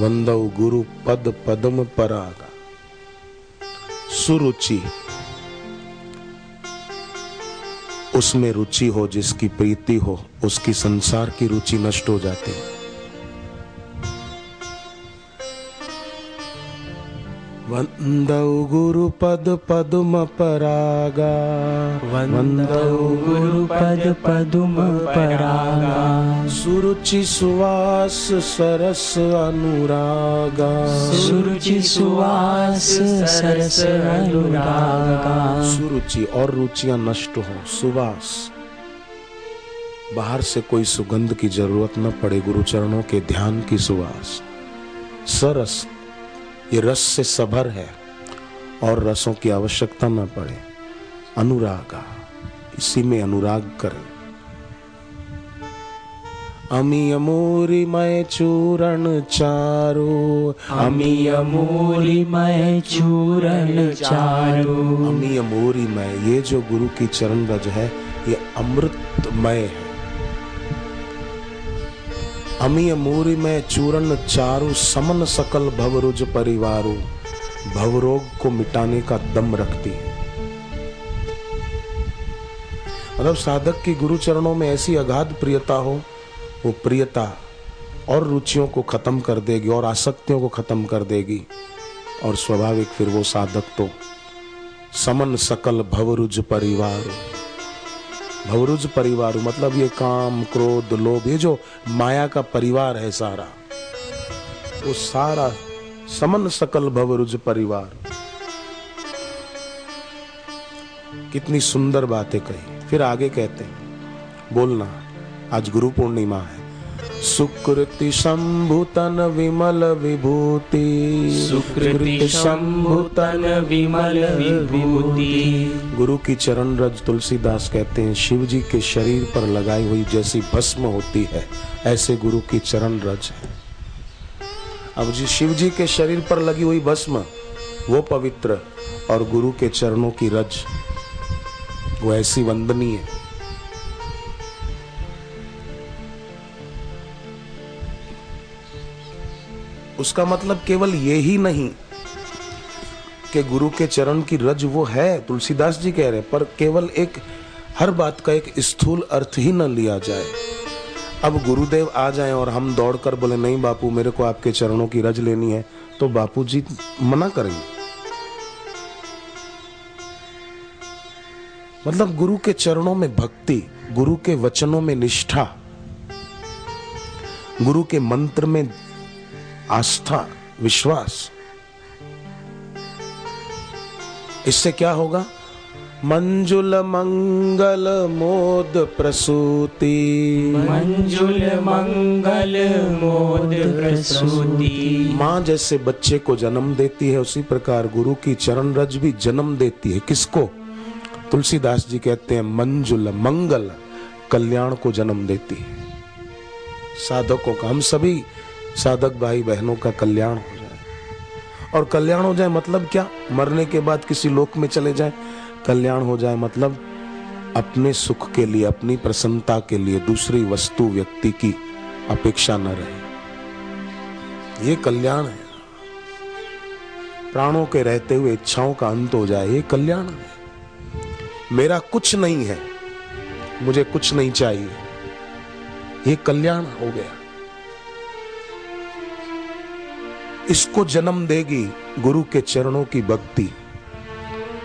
वंदव गुरु पद पदम परागा। सुरुचि। उसमें रुचि हो, जिसकी प्रीति हो, उसकी संसार की रुचि नष्ट हो जाती। है वंदौ गुरुपद पदम परागा वन्दौ गुरुपद पदुम परागा सुरुचि सुवास सरस अनुरागा। सुरुचि सुवास सरस अनुरागा। सुरुचि और रुचियाँ नष्ट हो सुवास। बाहर से कोई सुगंध की ज़रूरत न पड़े गुरु चरणों के ध्यान की सुवास। सरस ये रस से सभर है और रसों की आवश्यकता न पड़े। अनुराग इसी में अनुराग करें। अमी अमूरी मय चूरण चारो। अमी मूली मय चूरण चारो। अमी अमोरी मय ये जो गुरु की चरण रज है ये अमृतमय है। अमी अमूरी में चूरण चारु समन सकल भवरुज परिवारु, भवरोग को मिटाने का दम रखती। है मतलब साधक की गुरु चरणों में ऐसी अगाध प्रियता हो, वो प्रियता और रुचियों को खत्म कर देगी और आसक्तियों को खत्म कर देगी और स्वाभाविक फिर वो साधक तो समन सकल भवरुज परिवार। भवरुज परिवार मतलब ये काम, क्रोध, लोभ, ये जो माया का परिवार है सारा, वो सारा समन सकल भवरुज परिवार। कितनी सुंदर बातें कही। फिर आगे कहते हैं, बोलना, आज गुरु पूर्णिमा है। सुकृति शंभुतन विमल विभूति। सुकृति शंभुतन विमल विभूति। गुरु की चरण रज तुलसीदास कहते हैं शिव जी के शरीर पर लगाई हुई जैसी भस्म होती है ऐसे गुरु की चरण रज है। अब जी शिव जी के शरीर पर लगी हुई भस्म वो पवित्र और गुरु के चरणों की रज वो ऐसी वंदनीय। है उसका मतलब केवल ये ही नहीं कि गुरु के चरण की रज वो है, तुलसीदास जी कह रहे पर केवल एक, हर बात का एक स्थूल अर्थ ही न लिया जाए। अब गुरुदेव आ जाए और हम दौड़कर बोले, नहीं बापू, मेरे को आपके चरणों की रज लेनी है। तो बापू जी मना करेंगे। मतलब गुरु के चरणों में भक्ति, गुरु के वचनों में निष्ठा, गुरु के मंत्र में आस्था विश्वास। इससे क्या होगा? मंजुल मंगल मोद प्रसूति। मंजुल मंगल मोद प्रसूति। माँ जैसे बच्चे को जन्म देती है उसी प्रकार गुरु की चरण रज भी जन्म देती है। किसको? तुलसीदास जी कहते हैं मंजुल मंगल कल्याण को जन्म देती है। साधकों का हम सभी साधक भाई बहनों का कल्याण हो जाए। और कल्याण हो जाए मतलब क्या? मरने के बाद किसी लोक में चले जाए। कल्याण हो जाए मतलब अपने सुख के लिए, अपनी प्रसन्नता के लिए दूसरी वस्तु व्यक्ति की अपेक्षा न रहे। ये कल्याण है। प्राणों के रहते हुए इच्छाओं का अंत हो जाए, ये कल्याण है। मेरा कुछ नहीं है, मुझे कुछ नहीं चाहिए। ये कल्याण हो गया। इसको जन्म देगी गुरु के चरणों की भक्ति।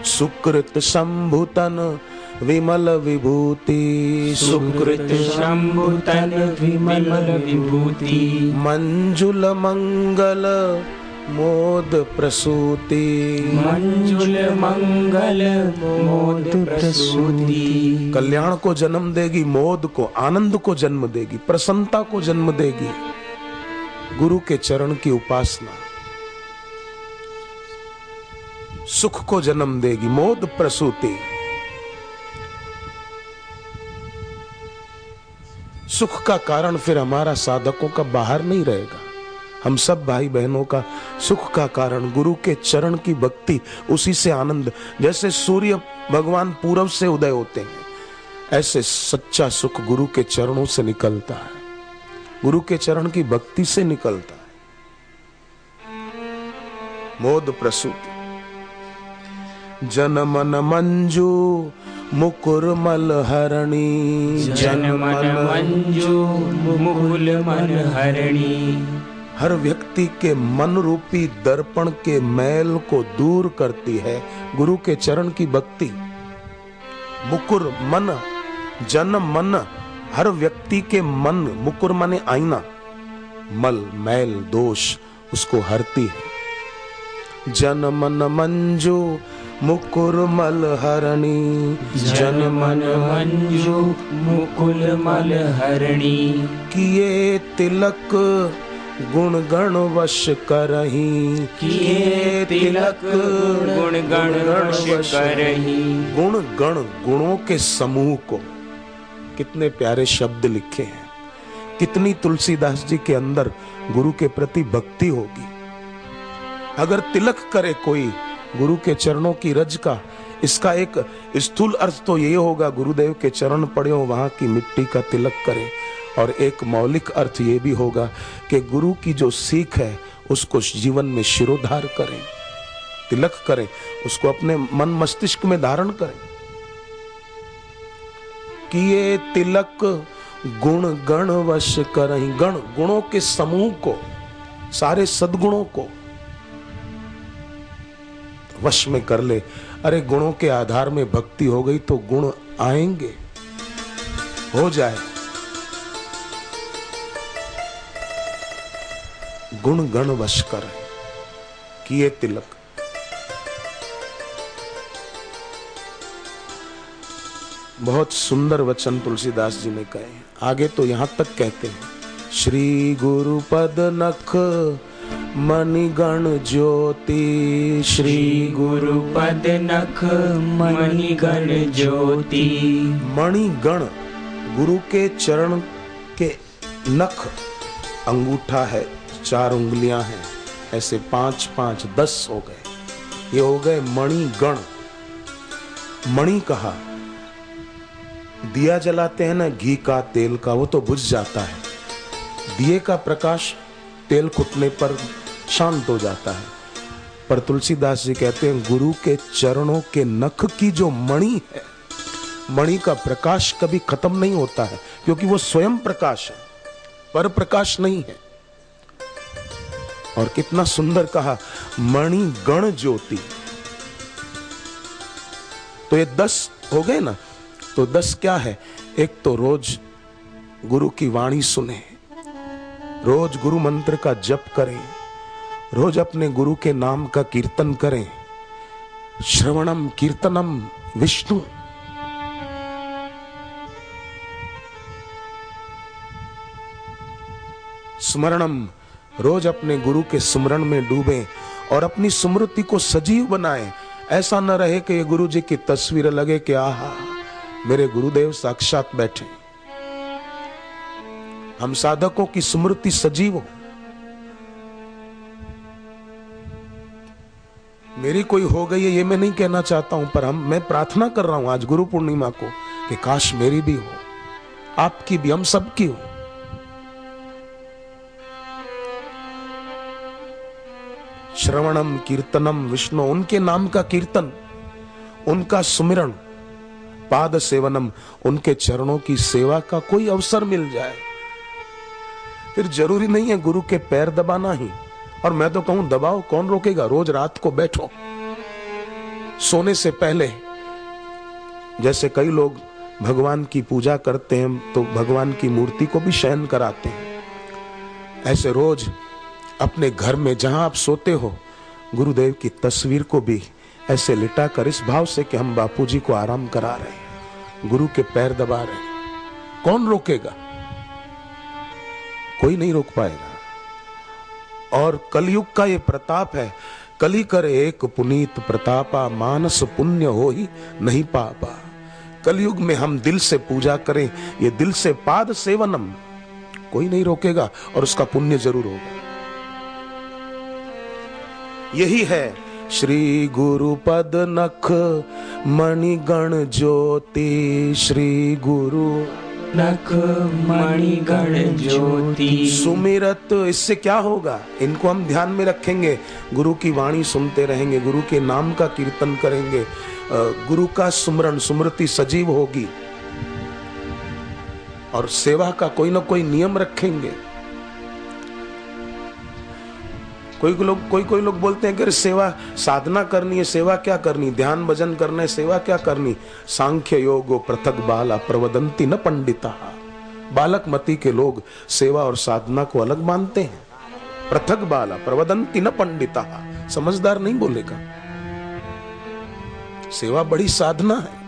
सुकृत शंभुतन विमल विभूति। सुकृत शंभुतन विमल विभूति। मंजुल मंगल मोद प्रसूति। मंजुल मंगल मोद प्रसूति। कल्याण को जन्म देगी मोद को आनंद को जन्म देगी प्रसन्नता को जन्म देगी। गुरु के चरण की उपासना। सुख को जन्म देगी, मोद प्रसूति। सुख का कारण फिर हमारा साधकों का बाहर नहीं रहेगा। हम सब भाई बहनों का सुख का कारण गुरु के चरण की भक्ति, उसी से आनंद। जैसे सूर्य भगवान पूरब से उदय होते हैं, ऐसे सच्चा सुख गुरु के चरणों से निकलता है। गुरु के चरण की भक्ति से निकलता है। मोद प्रसूति। जन मन मंजू मुकुर मल हरणी जन मन मंजू मुकुल मन हरणी हर व्यक्ति के मन रूपी दर्पण के मैल को दूर करती है गुरु के चरण की भक्ति। मुकुर मन जन मन हर व्यक्ति के मन मुकुर माने आईना मल मैल दोष उसको हरती है। जन मन मंजू मुकुर मल हरणी। जन मन मंजू मुकुल मल हरणी। किए तिलक गुण गण वश करही। किए तिलक गुण गण वश करही। गुण गण गुणों के समूह को कितने प्यारे शब्द लिखे हैं। कितनी तुलसीदास जी के अंदर गुरु के प्रति भक्ति होगी। अगर तिलक करे कोई गुरु के चरणों की रज का, इसका एक स्थूल अर्थ तो ये होगा, गुरुदेव के चरण पड़े वहाँ की मिट्टी का तिलक करें। और एक मौलिक अर्थ ये भी होगा कि गुरु की जो सीख है, उसको जीवन में शिरोधार करें। तिलक करें, उसको अपने मन मस्तिष्क में धारण करें। किए तिलक गुण गण वश करही गण, गुणों के समूह को, सारे सदगुणों को वश में कर ले। अरे, गुणों के आधार में भक्ति हो गई तो गुण आएँगे। हो जाए। गुण गण वश कर किए तिलक। बहुत सुंदर वचन तुलसीदास जी ने कहे आगे तो यहाँ तक कहते हैं श्री गुरु पद नख मणिगण ज्योति श्री गुरु पद नख मणिगण ज्योति। मणिगण गुरु के चरण के नख अंगूठा है चार उंगलियाँ हैं ऐसे पाँच पाँच दस हो गए। ये हो गए मणिगण। मणि कहा दिया जलाते हैं ना घी का तेल का, वो तो बुझ जाता है। दिए का प्रकाश तेल कुटने पर शांत हो जाता है। पर तुलसीदास जी कहते हैं, गुरु के चरणों के नख की जो मणि है, मणि का प्रकाश कभी खत्म नहीं होता है, क्योंकि वो स्वयं प्रकाश है, पर प्रकाश नहीं है। और कितना सुंदर कहा, मणि गण ज्योति। तो ये दस हो गए ना तो दस क्या है? एक तो रोज गुरु की वाणी सुने, रोज गुरु मंत्र का जप करें, रोज अपने गुरु के नाम का कीर्तन करें। श्रवणम कीर्तनम विष्णु। स्मरणम, रोज अपने गुरु के स्मरण में डूबे और अपनी स्मृति को सजीव बनाएँ। ऐसा न रहे कि ये गुरु जी की तस्वीर लगे कि आहा। मेरे गुरुदेव साक्षात बैठे। हम साधकों की स्मृति सजीव हो। मेरी कोई हो गई है, ये मैं नहीं कहना चाहता हूँ, पर हम, मैं प्रार्थना कर रहा हूँ आज गुरु पूर्णिमा को कि काश मेरी भी हो, आपकी भी, हम सबकी हो। श्रवणम, कीर्तनम, विष्णु, उनके नाम का कीर्तन, उनका सुमिरण पाद सेवनम, उनके चरणों की सेवा का कोई अवसर मिल जाए। फिर ज़रूरी नहीं है गुरु के पैर दबाना ही। और मैं तो कहूँ, दबाओ, कौन रोकेगा? रोज रात को बैठो। सोने से पहले, जैसे कई लोग भगवान की पूजा करते हैं तो भगवान की मूर्ति को भी शयन कराते हैं। ऐसे रोज अपने घर में जहाँ आप सोते हो, गुरुदेव की तस्वीर को भी ऐसे लिटा कर इस भाव से कि हम बापूजी को आराम करा रहे हैं। गुरु के पैर दबा रहे। कौन रोकेगा? कोई नहीं रोक पाएगा। और कलयुग का ये प्रताप है कली कर एक पुनीत प्रतापा, मानस पुण्य हो ही नहीं पापा। कलयुग में हम दिल से पूजा करें, ये दिल से पाद सेवनम, कोई नहीं रोकेगा और उसका पुण्य ज़रूर होगा। यही है श्री गुरु पद नख मणिगण ज्योति। श्री गुरु नख मणिगण ज्योति। सुमिरत इससे क्या होगा? इनको हम ध्यान में रखेंगे। गुरु की वाणी सुनते रहेंगे गुरु के नाम का कीर्तन करेंगे। गुरु का सुमरण सुमृति सजीव होगी। और सेवा का कोई ना कोई नियम रखेंगे। कोई लोग, कोई कोई लोग बोलते हैं कि सेवा साधना करनी है, सेवा क्या करनी? ध्यान भजन करना है, सेवा क्या करनी? सांख्य योग पृथक बाला प्रवदंती न पंडिता। बालक मती के लोग सेवा और साधना को अलग मानते हैं। पृथक बाला प्रवदंती न पंडिता। समझदार नहीं बोलेगा। सेवा बड़ी साधना है।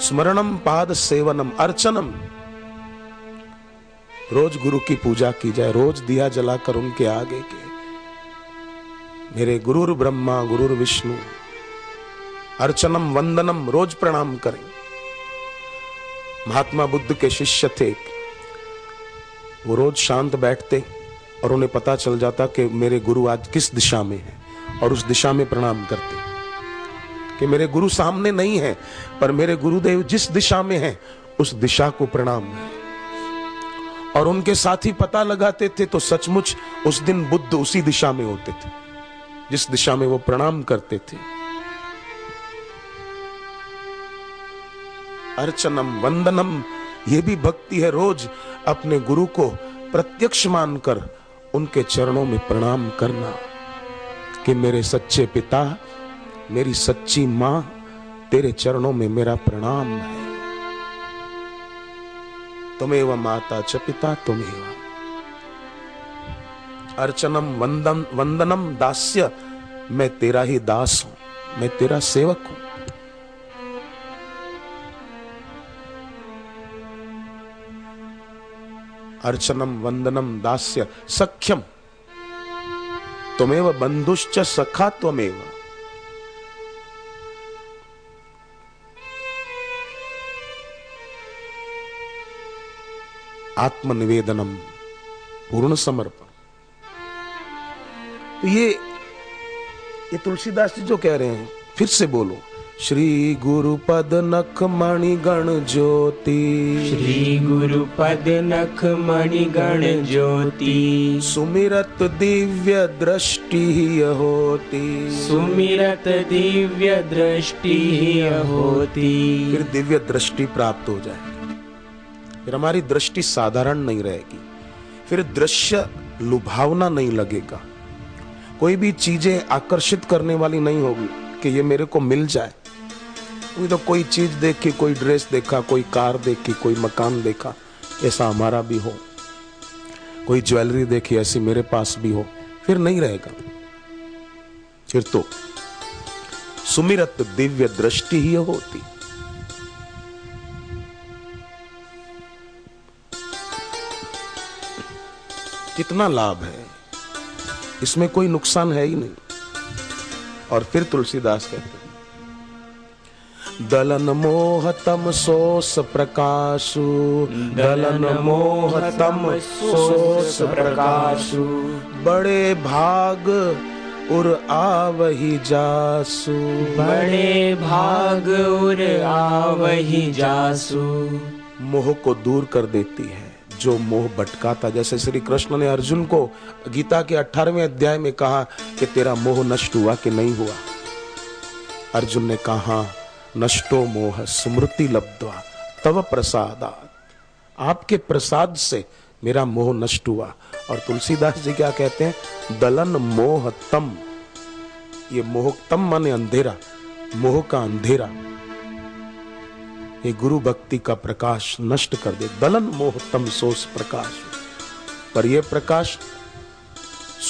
स्मरणम पाद सेवनम अर्चनम। रोज गुरु की पूजा की जाए, रोज दिया जलाकर उनके आगे के। मेरे गुरुर ब्रह्मा गुरु विष्णु, अर्चनम, वंदनम, रोज प्रणाम करें। महात्मा बुद्ध के शिष्य थे। वो रोज शांत बैठते और उन्हें पता चल जाता कि मेरे गुरु आज किस दिशा में है और उस दिशा में प्रणाम करते। कि मेरे गुरु सामने नहीं है, पर मेरे गुरुदेव जिस दिशा में है, उस दिशा को प्रणाम है। और उनके साथी पता लगाते थे तो सचमुच उस दिन बुद्ध उसी दिशा में होते थे, जिस दिशा में वो प्रणाम करते थे। अर्चनम, वंदनम, ये भी भक्ति है रोज अपने गुरु को प्रत्यक्ष मानकर उनके चरणों में प्रणाम करना कि मेरे सच्चे पिता, मेरी सच्ची माँ, तेरे चरणों में मेरा प्रणाम है। तुम्हें माता च पिता तुम्हें अर्चनम वंदन वंदनम दास्य, मैं तेरा ही दास हूँ, मैं तेरा सेवक हूँ। अर्चनम वंदनम दास्य सख्यम तुमेव बंधुश्च सखा त्वमेव। आत्मनिवेदनम पूर्ण समर्पण। तो ये ये तुलसीदास जी जो कह रहे हैं फिर से बोलो श्री गुरु पद नख मणि गण ज्योति। श्री गुरु पद नख मणि गण ज्योति। सुमिरत दिव्य दृष्टि होती। सुमिरत दिव्य दृष्टि होती। फिर दिव्य दृष्टि प्राप्त हो जाएगी फिर हमारी दृष्टि साधारण नहीं रहेगी। फिर दृश्य लुभावना नहीं लगेगा। कोई भी चीज़ें आकर्षित करने वाली नहीं होगी कि ये मेरे को मिल जाए। तो कोई चीज़ देखी, कोई ड्रेस देखा, कोई कार देखी, कोई मकान देखा, ऐसा हमारा भी हो। कोई ज्वेलरी देखी, ऐसी मेरे पास भी हो। फिर नहीं रहेगा। फिर तो सुमिरत दिव्य दृष्टि ही होती। कितना लाभ है? इसमें कोई नुकसान है ही नहीं। और फिर तुलसीदास कहते दलन मोहतम सोस प्रकाशु दलन मोहतम सोस प्रकाशु बड़े भाग उर आवही जासु बड़े भाग उर आवही जासु। मोह को दूर कर देती है। जो मोह भटका था जैसे श्री कृष्ण ने अर्जुन को गीता के अठारहवें अध्याय में कहा कि तेरा मोह नष्ट हुआ कि नहीं हुआ? अर्जुन ने कहा, नष्टो मोह, स्मृति लब्धवा, तव प्रसाद। आपके प्रसाद से मेरा मोह नष्ट हुआ। और तुलसीदास जी क्या कहते हैं? दलन मोह तम ये मोह तम माने अंधेरा, मोह का अंधेरा। ये गुरु भक्ति का प्रकाश नष्ट कर दे। दलन मोह तम सोस प्रकाश। पर यह प्रकाश,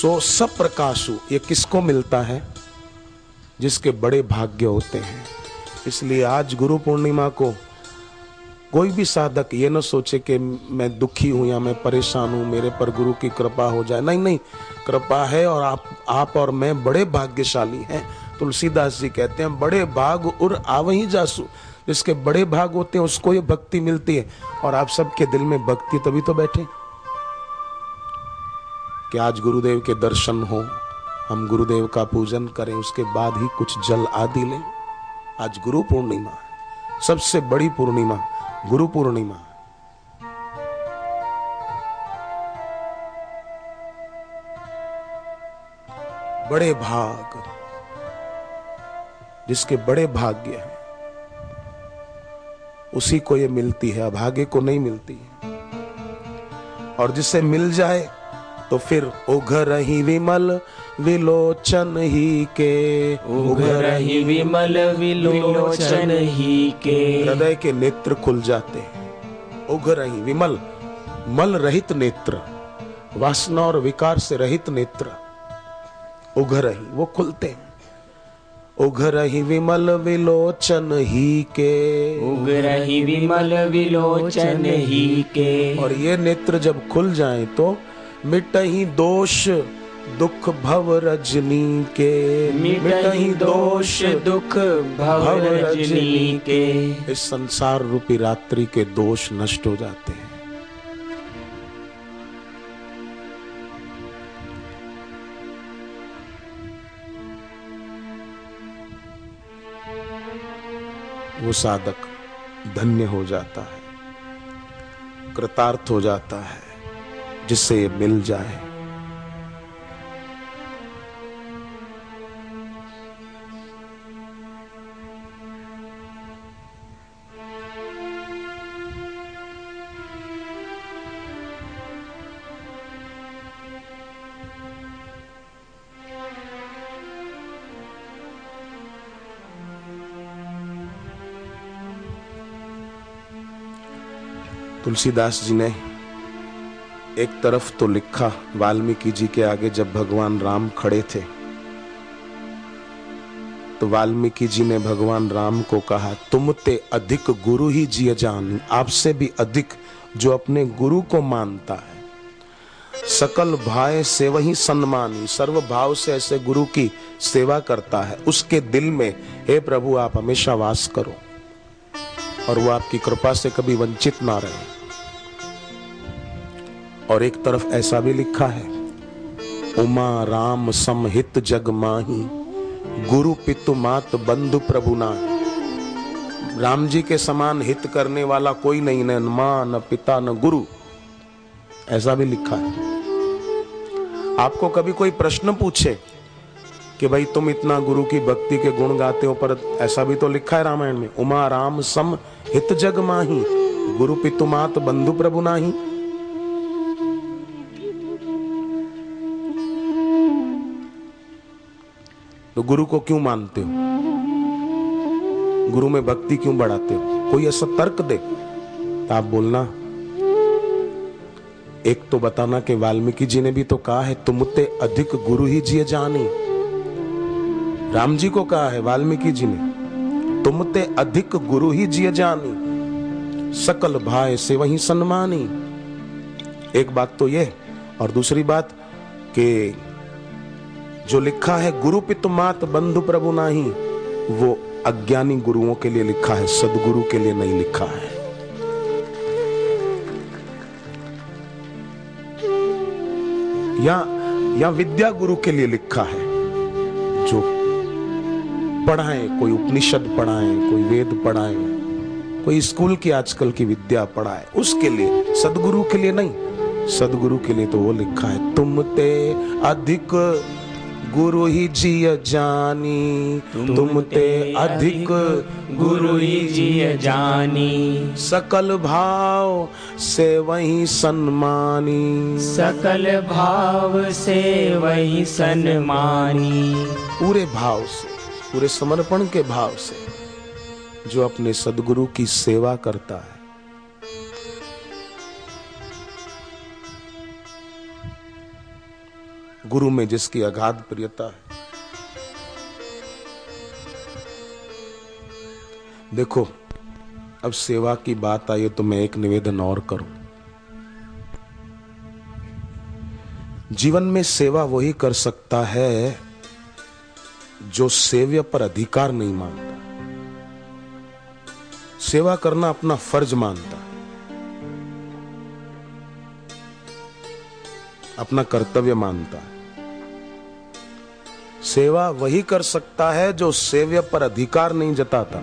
सो सब प्रकाशु ये किसको मिलता है? जिसके बड़े भाग्य होते हैं। इसलिए आज गुरु पूर्णिमा को कोई भी साधक ये न सोचे कि मैं दुखी हूँ या मैं परेशान हूँ, मेरे पर गुरु की कृपा हो जाए। नहीं नहीं, कृपा है और आप आप और मैं बड़े भाग्यशाली हैं। तुलसीदास जी कहते हैं, बड़े भाग उर आवही जासू। जिसके बड़े भाग होते हैं, उसको ये भक्ति मिलती है। और आप सबके दिल में भक्ति तभी तो बैठे। कि आज गुरुदेव के दर्शन हो, हम गुरुदेव का पूजन करें, उसके बाद ही कुछ जल आदि लें। आज गुरु पूर्णिमा सबसे बड़ी पूर्णिमा, गुरु पूर्णिमा बड़े भाग, जिसके बड़े भाग्य हैं उसी को ये मिलती है अभागे को नहीं मिलती। है और जिसे मिल जाए तो फिर उघर ही विमल विलोचन ही के। उघर ही विमल विलोचन ही के। हृदय के नेत्र खुल जाते हैं। उघर ही विमल मल रहित नेत्र वासना और विकार से रहित नेत्र उघर ही वो खुलते हैं। उघर ही विमल विलोचन ही के। उघर ही विमल विलोचन ही के। और ये नेत्र जब खुल जाए तो मिट ही दोष दुख भव रजनी के। मिट ही दोष दुख भव रजनी के। इस संसार रूपी रात्रि के दोष नष्ट हो जाते हैं। वो साधक धन्य हो जाता है कृतार्थ हो जाता है जिससे ये मिल जाए। तुलसीदास जी ने एक तरफ़ तो लिखा, वाल्मीकि जी के आगे जब भगवान राम खड़े थे तो वाल्मीकि जी ने भगवान राम को कहा, तुम ते अधिक गुरु ही जिय जान, आपसे भी अधिक जो अपने गुरु को मानता है। सकल भाई से वही सम्मानी सर्व भाव से ऐसे गुरु की सेवा करता है। उसके दिल में, हे प्रभु, आप हमेशा वास करो और वो आपकी कृपा से कभी वंचित ना रहे। और एक तरफ़ ऐसा भी लिखा है, उमा राम समहित जग माही, गुरु पितु मात बंधु प्रभु ना राम जी के समान हित करने वाला कोई नहीं, न माँ, न पिता, न गुरु। ऐसा भी लिखा है। आपको कभी कोई प्रश्न पूछे कि भाई तुम इतना गुरु की भक्ति के गुण गाते हो, पर ऐसा भी तो लिखा है रामायण में, उमा राम सम हित जग माही, गुरु पितु मात बंधु प्रभु नाही। तो गुरु को क्यों मानते हो? गुरु में भक्ति क्यों बढ़ाते हो? कोई ऐसा तर्क दे? तो आप बोलना, एक तो बताना कि वाल्मीकि जी ने भी तो कहा है तुमते अधिक गुरु ही जिए जानी। राम जी को कहा है, वाल्मीकि जी ने तुमते अधिक गुरु ही जिए जानी। सकल भाई से वही सम्मानी एक बात तो यह और दूसरी बात कि जो लिखा है, गुरु पितु मात बंधु प्रभु नाही, वो अज्ञानी गुरुओं के लिए लिखा है, सदगुरु के लिए नहीं लिखा है। या या विद्या गुरु के लिए लिखा है, जो पढ़ाए, कोई उपनिषद पढ़ाए, कोई वेद पढ़ाए, कोई स्कूल की आजकल की विद्या पढ़ाए, उसके लिए, सदगुरु के लिए नहीं, सदगुरु के लिए तो वो लिखा है, तुम ते अधिक गुरु ही जिय जानी। तुम ते अधिक गुरु ही जिय जानी। सकल भाव से वही सन्मानी। सकल भाव से वही सन्मानी। पूरे भाव से पूरे समर्पण के भाव से जो अपने सदगुरु की सेवा करता है। गुरु में जिसकी अगाध प्रियता है। देखो, अब सेवा की बात आई तो मैं एक निवेदन और करूँ। जीवन में सेवा वही कर सकता है जो सेव्य पर अधिकार नहीं मानता। सेवा करना अपना फ़र्ज़ मानता। है अपना कर्तव्य मानता। है सेवा वही कर सकता है जो सेव्य पर अधिकार नहीं जताता।